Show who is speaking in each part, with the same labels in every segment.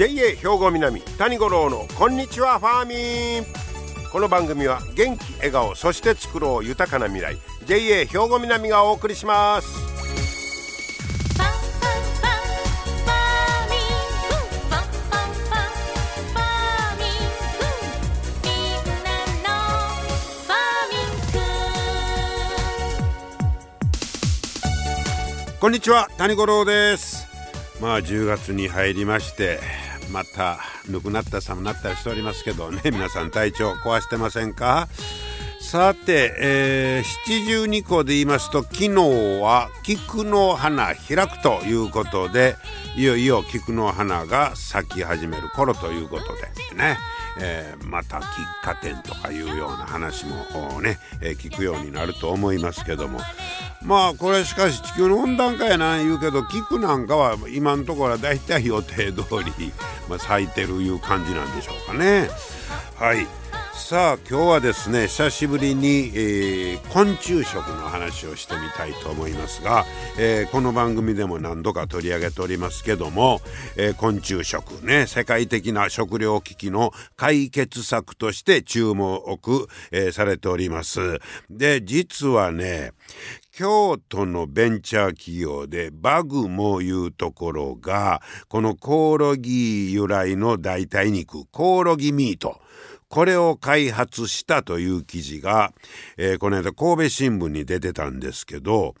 Speaker 1: JA 兵庫南谷五郎のこんにちはファーミン。この番組は元気笑顔そして作ろう豊かな未来 JA 兵庫南がお送りします。こんにちは谷五郎ですまあ10月に入りましてまたぬくなった寒なったりしておりますけどね皆さん体調壊してませんか？さて、えー、七十二個で言いますと昨日は菊の花開くということでいよいよ菊の花が咲き始める頃ということでね。えー、また喫茶店とかいうような話もね、えー、聞くようになると思いますけども。まあこれしかし地球の温暖化やな言うけど菊なんかは今のところはだいたい予定通り、まあ、咲いてるいう感じなんでしょうかね。はいさあ今日はですね久しぶりに、えー、昆虫食の話をしてみたいと思いますが、えー、この番組でも何度か取り上げておりますけども、えー、昆虫食ね世界的な食糧危機の解決策として注目、えされております。で実はね京都のベンチャー企業でバグもいうところがこのコオロギ由来の代替肉コオロギミートこれを開発したという記事が、えー、この間神戸新聞に出てたんですけど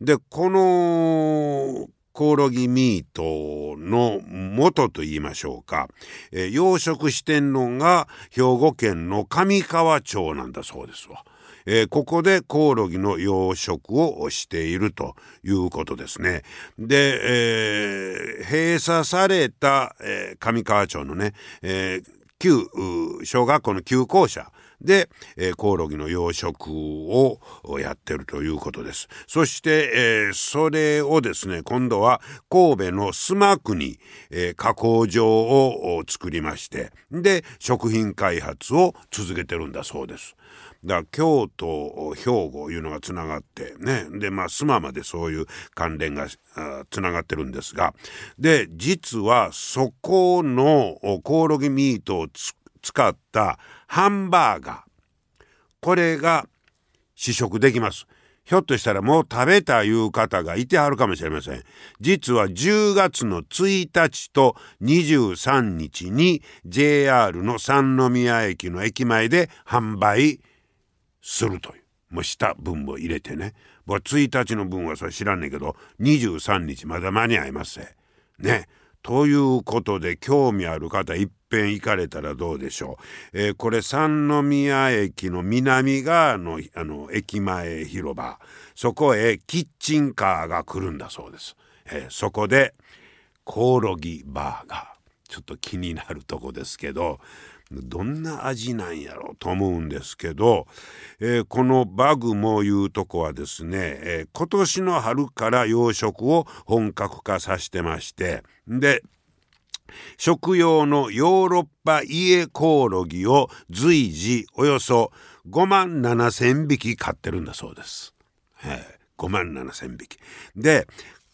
Speaker 1: でこのコオロギミートの元と言いましょうか、えー、養殖してんのが兵庫県の上川町なんだそうですわ。えー、ここでコオロギの養殖をしているということですね。で、えー、閉鎖された、えー、上川町のね、えー、旧小学校の旧校舎で、えー、コオロギの養殖をやってるということです。そして、えー、それをですね、今度は神戸の須磨区に、えー、加工場を作りまして、で、食品開発を続けてるんだそうです。だから京都兵庫いうのがつながってねでまあ須磨までそういう関連がつながってるんですがで実はそこのコオロギミートを使ったハンバーガーこれが試食できます。ひょっとしたらもう食べたいう方がいてはるかもしれません。実は10月の1日と23日に JR の三宮駅の駅前で販売するという。もうした分も入れてね。僕1日の分はそれ知らんねんけど、23日まだ間に合いますね。ということで興味ある方いっぺん行かれたらどうでしょう。えー、これ三宮駅の南側のあの駅前広場そこへキッチンカーが来るんだそうです。えー、そこでコオロギバーガーちょっと気になるとこですけどどんな味なんやろうと思うんですけど、えー、このバグもいうとこはですね、えー、今年の春から養殖を本格化させてましてで食用のヨーロッパイエコオロギを随時およそ5万7千匹飼ってるんだそうです。えー、5万7千匹。で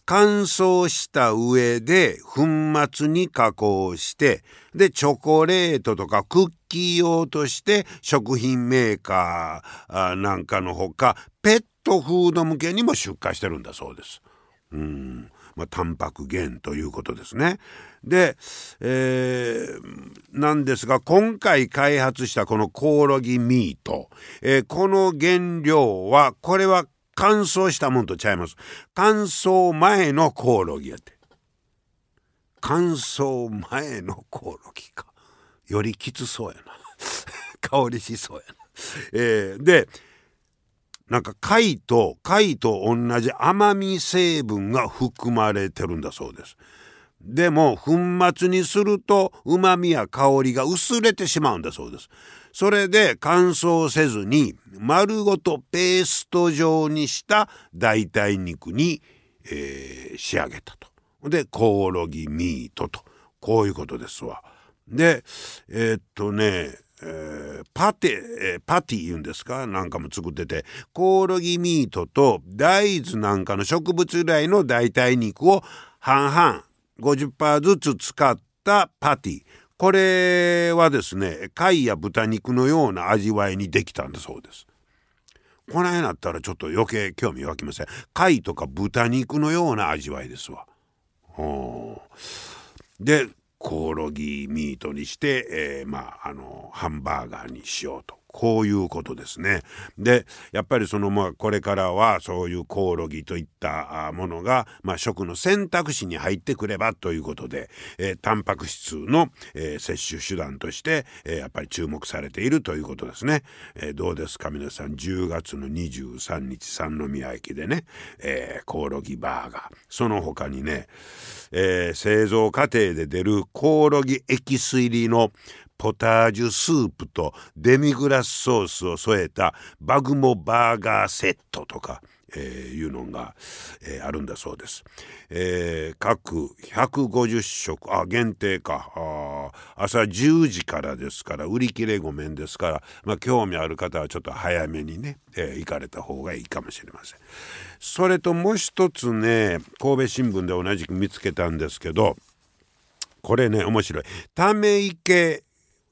Speaker 1: 乾燥した上で粉末に加工してでチョコレートとかクッキー用として食品メーカーなんかのほかペットフード向けにも出荷してるんだそうです。うんまあ、タンパク源ということですね。で、えー、なんですが今回開発したこのコオロギミート、えー、この原料はこれは乾燥したもんとちゃいます。乾燥前のコオロギやって。乾燥前のコオロギか。よりきつそうやな。香りしそうやな。えー、で、なんか貝と貝と同じ甘み成分が含まれてるんだそうです。でも粉末にすると旨味や香りが薄れてしまうんだそうです。それで乾燥せずに丸ごとペースト状にした代替肉に、えー、仕上げたと。でコオロギミートとこういうことですわ。でえー、っとねえー、パテ、え、パティ言うんですか？なんかも作っててコオロギミートと大豆なんかの植物由来の代替肉を半々50%ずつ使ったパティ。これはですね貝や豚肉のような味わいにできたんだそうです。この辺になったらちょっと余計興味湧きません。貝とか豚肉のような味わいですわ。でコオロギミートにして、えー、まああのハンバーガーにしようと。こういうことですね。でやっぱりそのまあこれからはそういうコオロギといったものが、まあ、食の選択肢に入ってくればということで、えー、タンパク質の、えー、摂取手段として、えー、やっぱり注目されているということですね。えー、どうですか皆さん10月の23日三宮駅でね、えー、コオロギバーガーその他にね、えー、製造過程で出るコオロギエキス入りのポタージュスープとデミグラスソースを添えたバグモバーガーセットとか、えー、いうのが、えー、あるんだそうです。えー、各150食あ限定かあ朝10時からですから売り切れごめんですから、まあ、興味ある方はちょっと早めにね、えー、行かれた方がいいかもしれません。それともう一つね神戸新聞で同じく見つけたんですけどこれね面白い。ため池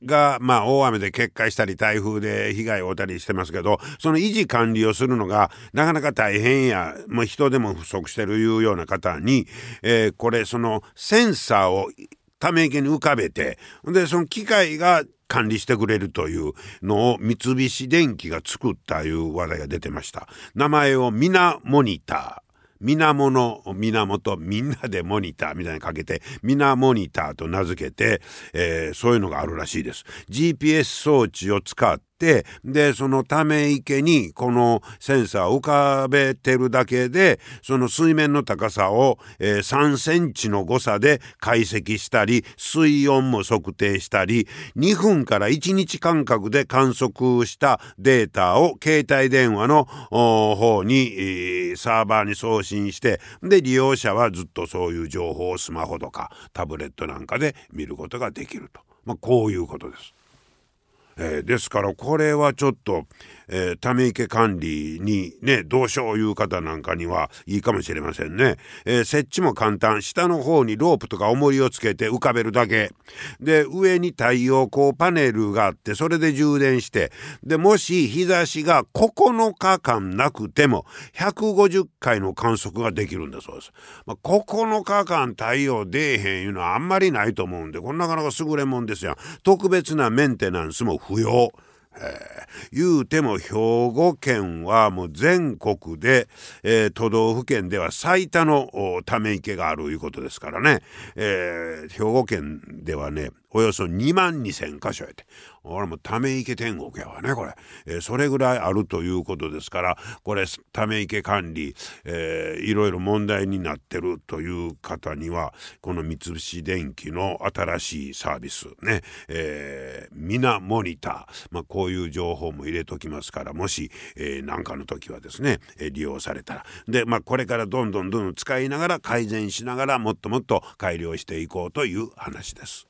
Speaker 1: が、まあ、大雨で決壊したり、台風で被害を負ったりしてますけど、その維持管理をするのが、なかなか大変や、もう人でも不足してるいうような方に、えー、これ、そのセンサーをため池に浮かべて、で、その機械が管理してくれるというのを三菱電機が作ったいう話題が出てました。名前をミナモニター。源源みんなでモニターみたいにかけて皆モニターと名付けて、えー、そういうのがあるらしいです。GPS 装置を使ってでそのため池にこのセンサーを浮かべてるだけでその水面の高さを、え、3センチの誤差で解析したり水温も測定したり2分から1日間隔で観測したデータを携帯電話の方に、サーバーに送信してで利用者はずっとそういう情報をスマホとかタブレットなんかで見ることができると、まあ、こういうことです。えー、ですからこれはちょっと、えー、ため池管理にねどうしよういう方なんかにはいいかもしれませんね、えー、設置も簡単。下の方にロープとか重りをつけて浮かべるだけ。で上に太陽光パネルがあってそれで充電して。でもし日差しが9日間なくても150回の観測ができるんだそうです、まあ、9日間太陽出えへんいうのはあんまりないと思うんでこれなかなか優れもんですよ特別なメンテナンスも不要。えー、言うても兵庫県はもう全国で、えー、都道府県では最多のため池があるいうことですからね、えー、兵庫県ではねおよそ2万2,000箇所やて。俺もため池天国やわねこれ、えー、それぐらいあるということですからこれため池管理、えー、いろいろ問題になってるという方にはこの三菱電機の新しいサービスね、えー、みなモニター、まあ、こういう情報も入れときますからもし何、えー、かの時はですね、えー、利用されたら。で、まあ、これからどんどんどんどん使いながら改善しながらもっともっと改良していこうという話です。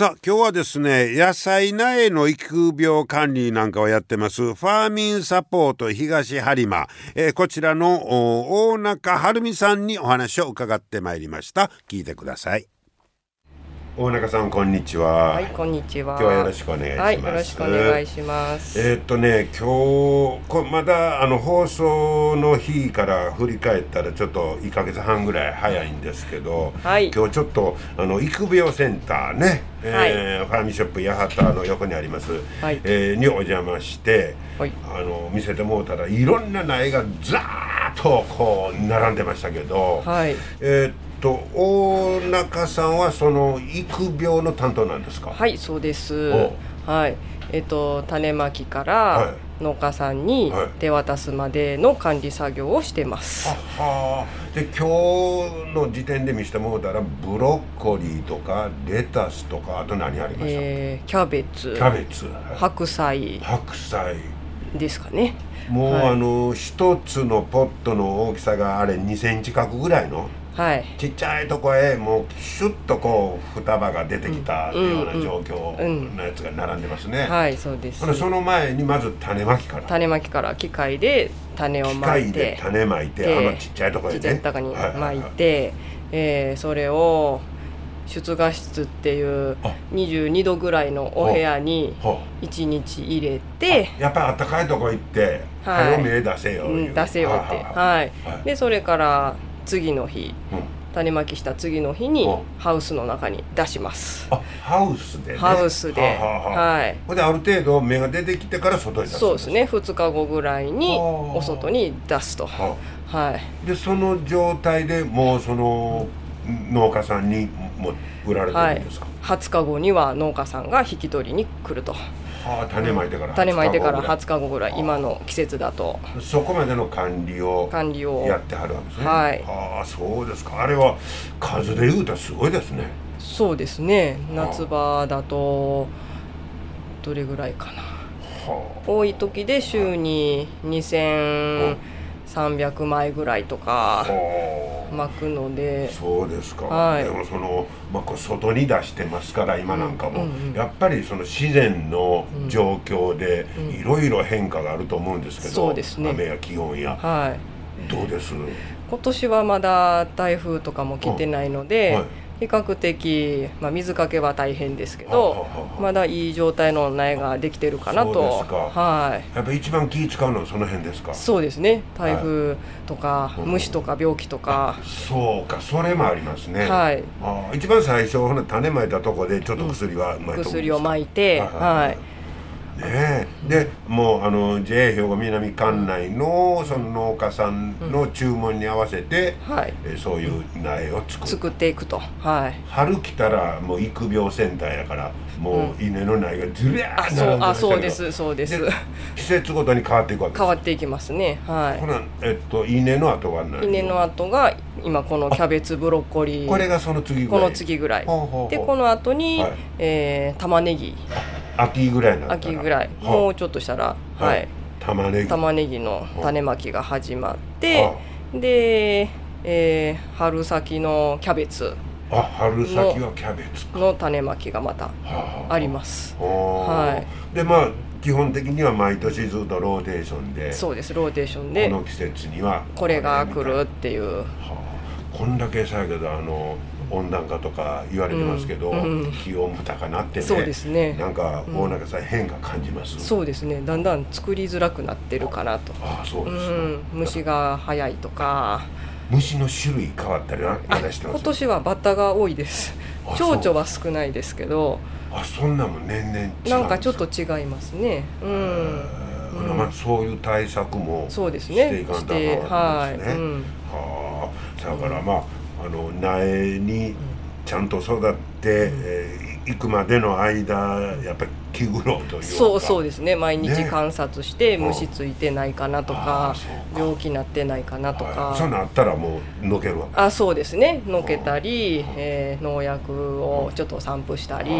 Speaker 1: さあ今日はですね野菜苗の育苗管理なんかをやってますファーミンサポート東播磨、えー、こちらの大中晴美さんにお話を伺ってまいりました。聞いてください。大中さんこんにちは。
Speaker 2: はいこんにちは。
Speaker 1: 今日はよろしくお願いします。はい、よ
Speaker 2: ろしくお願いします。
Speaker 1: えー、っとね今日こまだあの放送の日から振り返ったらちょっと一ヶ月半ぐらい早いんですけど、はい、今日ちょっとあの育苗センターね、えー、はい、ファーミショップ八幡の横にあります、はい、えー、にお邪魔して、はい、あの見せてもうたらいろんな苗がザーッとこう並んでましたけど、
Speaker 2: はい
Speaker 1: えーっと大中さんはその育苗の担当なんですか？
Speaker 2: はいそうです。
Speaker 1: お。
Speaker 2: はい。えっと種まきか
Speaker 1: は
Speaker 2: ら
Speaker 1: い。
Speaker 2: 農家さんに
Speaker 1: はい。
Speaker 2: 手渡すまでの管理作業をしてます。
Speaker 1: はあ。で今日の時点で見せてもらったらブロッコリーとかレタスとかあと何ありました、
Speaker 2: えーキャベツ。
Speaker 1: キャベツ。
Speaker 2: 白菜。
Speaker 1: 白菜。
Speaker 2: ですかね。
Speaker 1: もう、
Speaker 2: はい。
Speaker 1: あの一つのポットの大きさがあれ2センチ角ぐらいの
Speaker 2: はい。
Speaker 1: ちっちゃいとこへもうシュッとこう双葉が出てきたような状況のやつが並んでますね、
Speaker 2: はいそうです。
Speaker 1: その前にまず種まきから。
Speaker 2: 種まきから機械で種を
Speaker 1: 機
Speaker 2: まい
Speaker 1: 械で
Speaker 2: て
Speaker 1: 種まいて
Speaker 2: で
Speaker 1: あのちっちゃいとこへね。
Speaker 2: ちっちゃい中に
Speaker 1: はい
Speaker 2: て、えーそれを出荷室っていう
Speaker 1: あ。
Speaker 2: 22度ぐらいのお部屋に
Speaker 1: ほ
Speaker 2: 1日入れて
Speaker 1: うやっぱあったかいとこ行って「
Speaker 2: はい。
Speaker 1: 早め出せよ」
Speaker 2: 出せよって。
Speaker 1: は
Speaker 2: い。でそれから次の日
Speaker 1: うん。
Speaker 2: 種まきした次の日に
Speaker 1: お
Speaker 2: ハウスの中に出します。
Speaker 1: あハウスでね。
Speaker 2: ハウスで。
Speaker 1: はあはあはあ。
Speaker 2: はい。
Speaker 1: ほんである程度芽が出てきてから外に出すん
Speaker 2: そうですね。2日後ぐらいに
Speaker 1: お
Speaker 2: 外に出すと。
Speaker 1: は
Speaker 2: はい。
Speaker 1: でその状態でもうその農家さんにもう売られて
Speaker 2: はい
Speaker 1: るんですか、
Speaker 2: 20日後には農家さんが引き取りに来ると。
Speaker 1: はあ種まいてから
Speaker 2: 種まいてから
Speaker 1: 20
Speaker 2: 20日後ぐらい。今の季節だと。
Speaker 1: そこまでの管理を
Speaker 2: 管理を。
Speaker 1: やってはるわけですね。
Speaker 2: はい。
Speaker 1: はあそうですか。あれは数で言うたらすごいですね。
Speaker 2: そうですね。夏場だとどれぐらいかな。
Speaker 1: は
Speaker 2: 多い時で週に2300枚ぐらいと
Speaker 1: あ
Speaker 2: か
Speaker 1: はあ
Speaker 2: 巻くので。
Speaker 1: そうですか、
Speaker 2: はい。
Speaker 1: でもその、まあ、外に出してますから今なんかも、
Speaker 2: うんうん。うん
Speaker 1: やっぱりその自然の状況で
Speaker 2: うん。
Speaker 1: いろいろ変化があると思うんですけど、
Speaker 2: そうですね。
Speaker 1: 雨や気温や。
Speaker 2: はい。
Speaker 1: どうです、
Speaker 2: 今年はまだ台風とかも来てないので、
Speaker 1: はい
Speaker 2: 比較的、まあ、水かけは大変ですけどまだいい状態の苗ができてるかな
Speaker 1: そう
Speaker 2: と
Speaker 1: ですか。
Speaker 2: はい。
Speaker 1: やっぱ一番気使うのはその辺ですか？
Speaker 2: そうですね。台風とか
Speaker 1: うん
Speaker 2: 虫とか病気とか。
Speaker 1: そうか。それもありますね、
Speaker 2: はい。
Speaker 1: 一番最初種まいたとこでちょっと薬はうまいと思うん
Speaker 2: 薬をまいて
Speaker 1: はい。
Speaker 2: はい
Speaker 1: ねえ。でもうあの JA 兵庫南管内のその農家さんの注文に合わせて、
Speaker 2: はい。
Speaker 1: えそういう苗を作る。
Speaker 2: 作っていくと。はい。
Speaker 1: 春来たらもう育苗センターやからもう稲の苗がずりゃー
Speaker 2: あそうあそうですそうです。
Speaker 1: 季節ごとに変わっていくわけです。
Speaker 2: 変わっていきますね。は
Speaker 1: ほなえっと稲の後は何
Speaker 2: い稲の後が今このキャベツブロッコリー。
Speaker 1: これがその次ぐ
Speaker 2: こ
Speaker 1: らい。
Speaker 2: の次ぐらい。でこの後に、
Speaker 1: はい。
Speaker 2: えー玉ねぎ
Speaker 1: 秋ぐらいになったら
Speaker 2: 秋ぐらい。
Speaker 1: は
Speaker 2: もうちょっとしたら。
Speaker 1: あ
Speaker 2: はい。
Speaker 1: 玉ねぎ。
Speaker 2: 玉ねぎの種まきが始まって
Speaker 1: は
Speaker 2: で、えー春先のキャベツ。
Speaker 1: あ春先はキャベツか。
Speaker 2: の種まきがまた
Speaker 1: は
Speaker 2: あ。ります。
Speaker 1: は
Speaker 2: はい。
Speaker 1: でまあ基本的には毎年ずっとローテーションで
Speaker 2: そうです。ローテーション
Speaker 1: こ
Speaker 2: で
Speaker 1: の季節には
Speaker 2: これが来るっていう。
Speaker 1: はあ。こんだけさやけどあの温暖化とか言われてますけど、
Speaker 2: うんうん。
Speaker 1: 気温も高なってね
Speaker 2: そうですね。
Speaker 1: なんか大中さん変化感じます、
Speaker 2: そうですね。だんだん作りづらくなってるかなと。
Speaker 1: ああそう
Speaker 2: う
Speaker 1: ですか、
Speaker 2: ん。虫が早いとか。
Speaker 1: 虫の種類変わったり話してます？
Speaker 2: 今年はバッタが多いです。
Speaker 1: あ
Speaker 2: 蝶々は少ないですけど。
Speaker 1: あそんなもん年々
Speaker 2: なんかちょっと違いますね。うん。
Speaker 1: えー。まあ、そういう対策も
Speaker 2: そうです
Speaker 1: して
Speaker 2: ね
Speaker 1: いかんとあかんわけですね。
Speaker 2: はい。うん。
Speaker 1: はあ、だからまああの苗にちゃんと育って、えー行くまでの間やっぱり気苦労というか。
Speaker 2: そうそう
Speaker 1: で
Speaker 2: ですね。毎日
Speaker 1: ね。
Speaker 2: 観察して
Speaker 1: うん。
Speaker 2: 虫ついてないかなと
Speaker 1: あ
Speaker 2: か
Speaker 1: うか。
Speaker 2: 病気なってないかなとか。
Speaker 1: そうなったらもうのけるわけ。
Speaker 2: あそうですね。のけたり、えー農薬をちょっと散布したり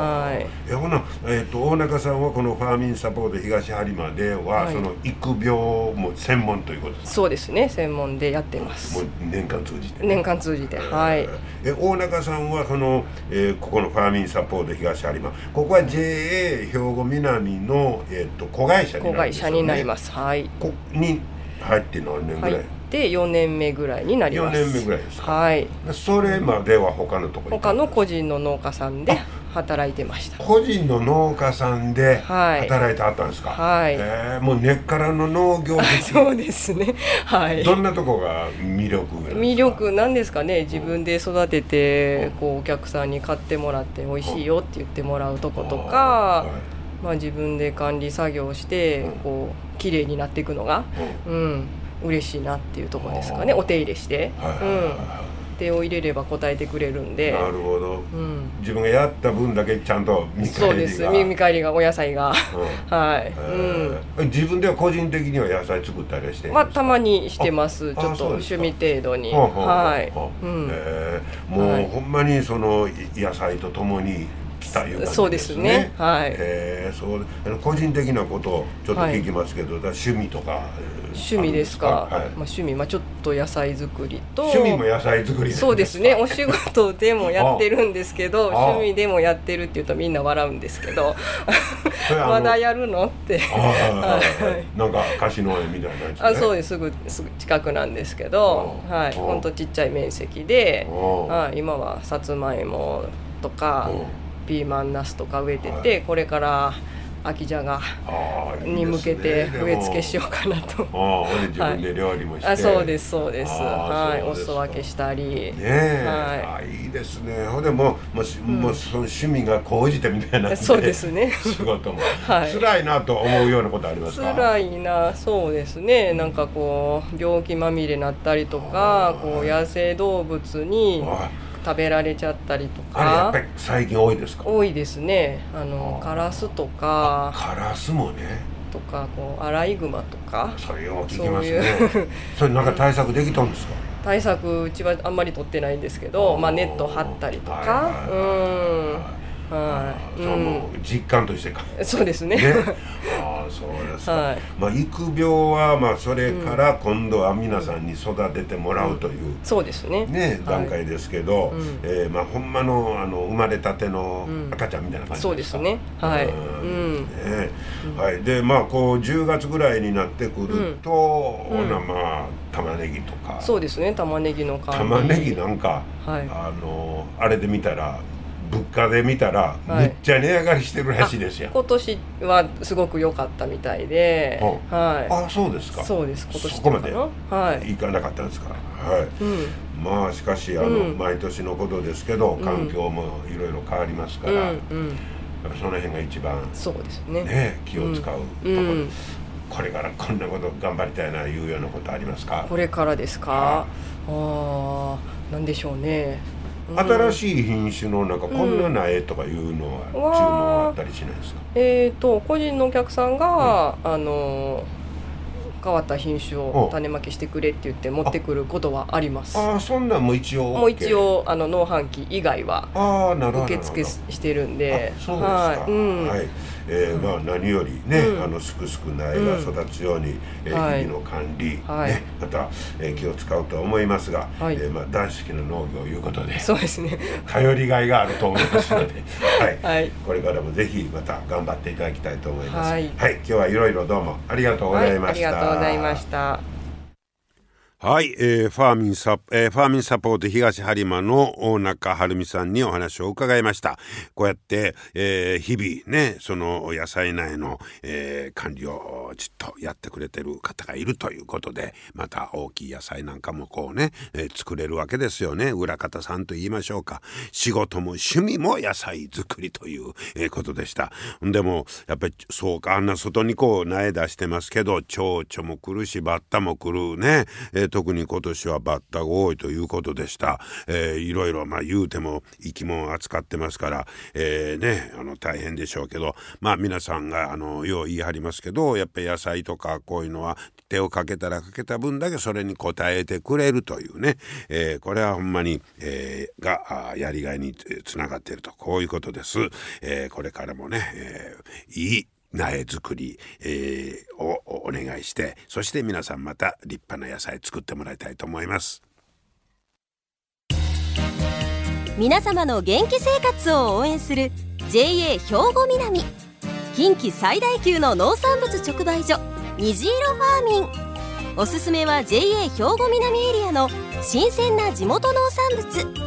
Speaker 2: はい。
Speaker 1: いやほな、えー、と大中さんはこのファーミンサポート東播磨では、
Speaker 2: はい。
Speaker 1: その育苗も専門ということです
Speaker 2: そうですね専門でやってます。
Speaker 1: もう年間通じてね、
Speaker 2: 年間通じてはい。
Speaker 1: え大中さんはその、えーここのファーミンサポート東有馬ここは JA 兵庫南の、えー、と子会社にな
Speaker 2: 子会
Speaker 1: るんですよ、ね、
Speaker 2: 社になります。はい。
Speaker 1: こに入って何年ぐらい、
Speaker 2: 入って4年目ぐらいになります。
Speaker 1: 4年目ぐらいですか。
Speaker 2: はい。
Speaker 1: それまでは他のところに
Speaker 2: 他の個人の農家さんで働いてました。
Speaker 1: 個人の農家さんで
Speaker 2: はい。
Speaker 1: 働いてあったんですか、
Speaker 2: はい。
Speaker 1: えーもう根っからの農業的
Speaker 2: そうですね。はい。
Speaker 1: どんなとこが魅力
Speaker 2: 魅力なんですかね。自分で育ててこうお客さんに買ってもらって美味しいよって言ってもらうとことか
Speaker 1: は
Speaker 2: まあ自分で管理作業して
Speaker 1: うん。
Speaker 2: こう綺麗になっていくのが
Speaker 1: いうん。
Speaker 2: うん嬉しいなっていうところですかね。お手入れして、
Speaker 1: はいはいはい。
Speaker 2: うん、
Speaker 1: は
Speaker 2: 手を入れれば答えてくれるん
Speaker 1: い
Speaker 2: で、
Speaker 1: なるほど。
Speaker 2: うん、
Speaker 1: 自分がやった分だけちゃんと見
Speaker 2: そうです。
Speaker 1: 返りが
Speaker 2: 見見返りがお野菜が。
Speaker 1: うん。
Speaker 2: はい、
Speaker 1: えー。自分では個人的には野菜作ったりして
Speaker 2: まあたまにしてます。
Speaker 1: あ
Speaker 2: ちょっと趣味程度に。はい、うん。
Speaker 1: えー。もう、
Speaker 2: はい。
Speaker 1: ほんまにその野菜とともにいう感じ
Speaker 2: そうですね。はい。
Speaker 1: えーそうあの個人的なことをちょっと聞きますけど、だから趣味とか、えー
Speaker 2: 趣味ですか？
Speaker 1: はい。
Speaker 2: まあ、趣味、まあ、ちょっと野菜作りと
Speaker 1: 趣味も野菜作り
Speaker 2: そうですね。お仕事でもやってるんですけど
Speaker 1: あ
Speaker 2: 趣味でもやってるって言うとみんな笑うんですけどまだやるの？って。
Speaker 1: あはいはいはい。なんか菓子農園みたいなね、
Speaker 2: あそうです。すぐすぐ近くなんですけど、
Speaker 1: うん
Speaker 2: はい、
Speaker 1: うん
Speaker 2: ほんとちっちゃい面積で、
Speaker 1: うん
Speaker 2: はい、今はさつまいもとか
Speaker 1: うん
Speaker 2: ピーマンナスとか植えてて、これから秋じゃがに向けて植え付けしよ
Speaker 1: う
Speaker 2: うかなと。
Speaker 1: ああほんで自分で料理もして、
Speaker 2: あそうですそうです。はいお
Speaker 1: そうですか。
Speaker 2: 裾分けしたり、
Speaker 1: ねえ、
Speaker 2: は
Speaker 1: あいいですね。ほんでもうもう,、もうその趣味が高じてみたいな
Speaker 2: そうですね。
Speaker 1: 仕事も、
Speaker 2: はい。
Speaker 1: 辛いなと思うようなことありますか？
Speaker 2: 辛いな。そうですね。なんかこう病気まみれになったりとかこう野生動物に
Speaker 1: あ
Speaker 2: 食べられちゃったりと
Speaker 1: あれやっぱ
Speaker 2: か
Speaker 1: り最近多いですか？
Speaker 2: 多いですね。あのカラスとか。
Speaker 1: カラスもね。
Speaker 2: とかこうアライグマとか。
Speaker 1: それを聞きますね。
Speaker 2: そういう。
Speaker 1: それなんか対策できたんですか、
Speaker 2: 対策うちはあんまり取ってないんですけど、まあ、ネット張ったりとか。うん。はい。
Speaker 1: それはもう実感としてか。
Speaker 2: うんそうですね。
Speaker 1: ね、そうですか、
Speaker 2: はい。
Speaker 1: まあ育苗はまあそれから今度は皆さんに育ててもらうという、
Speaker 2: そうですね。
Speaker 1: ね、
Speaker 2: はい。
Speaker 1: 段階ですけど、
Speaker 2: うん。
Speaker 1: えーまあ、ほんまのあの生まれたての
Speaker 2: うん。
Speaker 1: 赤ちゃんみたいな感じ
Speaker 2: そうですね。はい。
Speaker 1: うん。
Speaker 2: うん。
Speaker 1: ね。はい、でまあこう10月ぐらいになってくると、
Speaker 2: うん。
Speaker 1: まあ玉ねぎとか。
Speaker 2: そうですね。玉ねぎの
Speaker 1: 玉ねぎなんか、
Speaker 2: はい。
Speaker 1: あのあれで見たら物価で見たら、
Speaker 2: はい。
Speaker 1: めっちゃ値上がりしてるらしいですよ。
Speaker 2: 今年はすごく良かったみたいで、
Speaker 1: う。ん
Speaker 2: は
Speaker 1: あそうですか。
Speaker 2: い、そうです。今年
Speaker 1: そこまで
Speaker 2: い、
Speaker 1: 行かなかったんですか。はい。
Speaker 2: うん、
Speaker 1: まあしかしあの、
Speaker 2: うん。
Speaker 1: 毎年のことですけど
Speaker 2: ん。
Speaker 1: 環境もいろいろ変わりますから、
Speaker 2: うんうん、
Speaker 1: ぱその辺が一番
Speaker 2: そうですね。
Speaker 1: ね気を使うところ、
Speaker 2: うん。
Speaker 1: これからこんなこと頑張りたいないうようなことありますか？
Speaker 2: これからですか？ああなんでしょうね、うん
Speaker 1: 新しい品種のなんかこんな苗とかいうのは注文あったりしないですか、
Speaker 2: えー、と個人のお客さんが、あの変わった品種
Speaker 1: うん
Speaker 2: を種まきしてくれって言って持ってくることはあります。
Speaker 1: ああそんなんも一応 OK、
Speaker 2: もう一応あの農販機以外は受付してるんで。
Speaker 1: あそうですか。
Speaker 2: はい。うん。
Speaker 1: はい。えーまあ何よりね、
Speaker 2: うん。
Speaker 1: あのすくすく苗が育つように、えー
Speaker 2: はい。
Speaker 1: 日々の管理、
Speaker 2: はい。
Speaker 1: ねまた、えー気を使うと思いますが、
Speaker 2: はい。
Speaker 1: えーまあ大好きな農業いうことで
Speaker 2: そうですね。
Speaker 1: 頼りがいがあると思いますので、はい。
Speaker 2: はい。
Speaker 1: これからもぜひまた頑張っていただきたいと思います。
Speaker 2: はい。
Speaker 1: 今日はいろいろどうもありがとうご
Speaker 2: はいあり
Speaker 1: ざい。ました。
Speaker 2: がとうございました
Speaker 1: はい、えーファーミンサ、えーファーミンサポート東播磨の大中晴美さんにお話を伺いました。こうやって、えー日々ね、その野菜苗の、えー管理をちっとやってくれてる方がいるということで、また大きい野菜なんかもこうね、えー作れるわけですよね。裏方さんと言いましょうか。仕事も趣味も野菜作りという、ことでした。でも、やっぱりそうか、あんな外にこう苗出してますけど、蝶々も来るし、バッタも来るね。えー特に今年はバッタが多いということでした。えーいろいろ、まあ言うても生き物扱ってますから、えーね、あの大変でしょうけど、まあ皆さんが、あの、よう言い張りますけど、やっぱり野菜とかこういうのは手をかけたらかけた分だけそれに応えてくれるというね、えーこれはほんまに、えーが、やりがいにつながっていると、こういうことです。えーこれからもね、えーいい苗作り、えーをお願いしてそして皆さんまた立派な野菜作ってもらいたいと思います。
Speaker 3: 皆様の元気生活を応援する JA 兵庫南。近畿最大級の農産物直売所虹色ファーミン。おすすめは JA 兵庫南エリアの新鮮な地元農産物。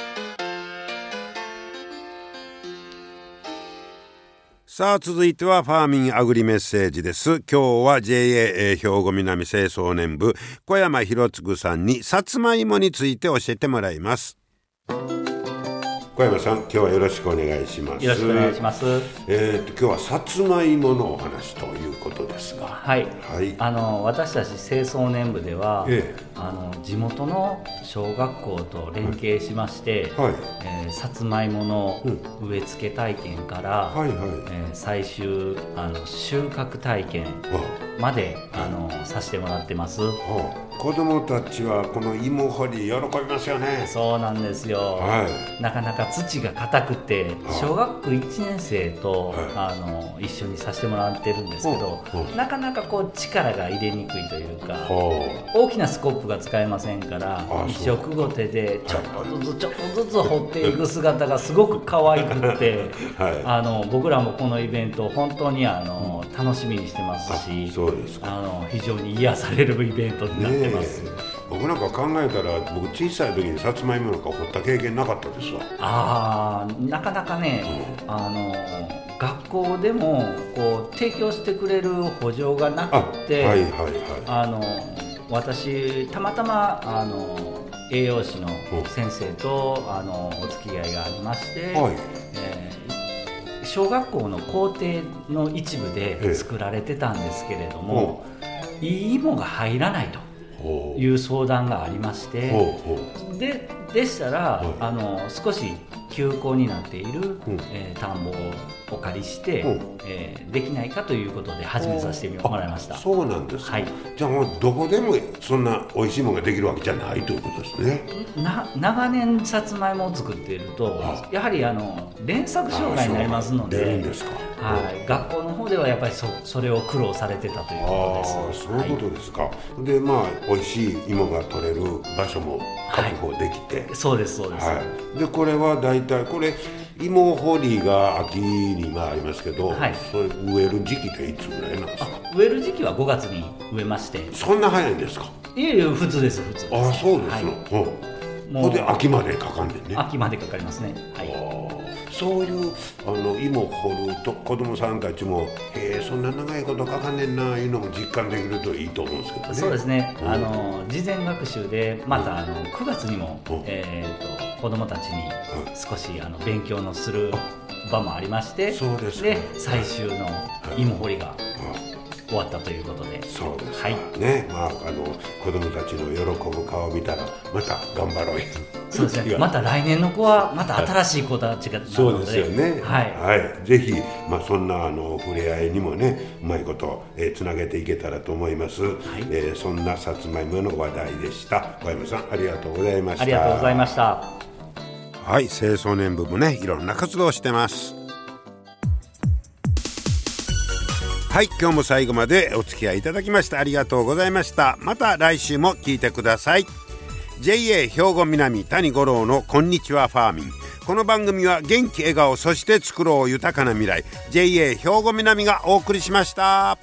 Speaker 1: さあ続いてはファーミンアグリメッセージです。今日は JA 兵庫南清掃年部小山博次さんにさつまいもについて教えてもらいます。小山さん今日はよろしくお願いします。
Speaker 4: よろしくお願いします。
Speaker 1: えー、と今日はさつまいものお話ということですが。
Speaker 4: はい、
Speaker 1: はい。
Speaker 4: あの私たち清掃年部では、
Speaker 1: ええ。
Speaker 4: あの地元の小学校と連携しまして、
Speaker 1: はい。
Speaker 4: えーさつまいもの植え付け体験から、
Speaker 1: はいはい。
Speaker 4: えー最終あの収穫体験
Speaker 1: あ。
Speaker 4: まであのさせてもらってます。
Speaker 1: はあ子供たちはこの芋掘り喜びますよね。
Speaker 4: そうなんですよ、
Speaker 1: はい。
Speaker 4: なかなか土が硬くて
Speaker 1: あ
Speaker 4: 小学校1年生と、
Speaker 1: は
Speaker 4: あの一緒にさせてもらってるんですけどなかなかこう力が入れにくいというか
Speaker 1: は
Speaker 4: 大きなスコップが使えませんから
Speaker 1: あ
Speaker 4: 一食後手でちょっとずつちょっとずつ掘っていく姿がすごく可愛くって
Speaker 1: はい。
Speaker 4: あの僕らもこのイベントを本当にあの楽しみにしてます
Speaker 1: あ
Speaker 4: しあの非常に癒されるイベントになってます。
Speaker 1: ねえ僕なんか考えたら僕小さい時にさつまいもなんか掘った経験なかったですわ。
Speaker 4: あーなかなかね、あの学校でもこう提供してくれる補助がな
Speaker 1: あ
Speaker 4: くて、
Speaker 1: はいはいは
Speaker 4: あの私たまたまあの栄養士の先生とあのお付き合いがありまして、
Speaker 1: いはい。
Speaker 4: えー小学校の校庭の一部
Speaker 1: ええ。
Speaker 4: で作られてたんですけれども、いい芋が入らないという相談がありまして。ででしたら、
Speaker 1: はい。
Speaker 4: あの少し休校になっている、
Speaker 1: うん。
Speaker 4: えー田んぼをお借りして、
Speaker 1: うん。
Speaker 4: えーできないかということで始めさせてもらいました。
Speaker 1: そうなんですか、
Speaker 4: はい、
Speaker 1: じゃあもうどこでもそんな美味しいものができるわけじゃないということですね。
Speaker 4: な長年さつまいもを作っていると
Speaker 1: あ。
Speaker 4: やはりあの連作障害になりますの
Speaker 1: 出る
Speaker 4: で
Speaker 1: んですか。
Speaker 4: はい、学校の方ではやっぱりそそれを苦労されてたという
Speaker 1: あ
Speaker 4: ことです。
Speaker 1: あそうい。うことですか、でまあ美味しい芋が取れる場所も確保できて、
Speaker 4: はい、そうですそうです。
Speaker 1: はい、でこれは大体これ芋掘りが秋にまあありますけど、
Speaker 4: はい。
Speaker 1: それ植える時期っていつぐらいなんですか？
Speaker 4: あ植える時期は5月に植えまして。
Speaker 1: そんな早いんですか？
Speaker 4: いえいえ普通です普通です。
Speaker 1: ああそうです
Speaker 4: はい。
Speaker 1: の、うん。
Speaker 4: も
Speaker 1: で秋までかかんねんね。
Speaker 4: 秋までかかりますね。はい。
Speaker 1: そういうあの芋掘ると子供さんたちも「へえそんな長いことかかんねんな」いうのも実感できるといいと思うんですけどね。
Speaker 4: そうですね、
Speaker 1: うん。
Speaker 4: あの事前学習でまたあの9月にも、
Speaker 1: うん。
Speaker 4: えー、と子どもたちに少しあの勉強のする場もありまして
Speaker 1: そうですか
Speaker 4: で最終の芋掘りが
Speaker 1: あ
Speaker 4: 終わったということで。
Speaker 1: そうですか、
Speaker 4: はい。
Speaker 1: ね。まああの子供たちの喜ぶ顔を見たらまた頑張ろうよ。
Speaker 4: そうですね。また来年の子はまた新しい子たちが
Speaker 1: そう
Speaker 4: の
Speaker 1: ですよね。
Speaker 4: はい、
Speaker 1: ぜひ、まあ、そんなあの触れ合いにもね、うまいこと、えーつなげていけたらと思います。えーそんなさつまいもの話題でした。小山さん、ありがとうございました。
Speaker 4: ありがとうございました。
Speaker 1: はい、清掃年部もね、いろんな活動をしてます。はい、今日も最後までお付き合いいただきましてありがとうございました。また来週も聞いてください。JA 兵庫南谷五郎のこんにちはファーミン。この番組は元気笑顔そして作ろう豊かな未来 JA 兵庫南がお送りしました。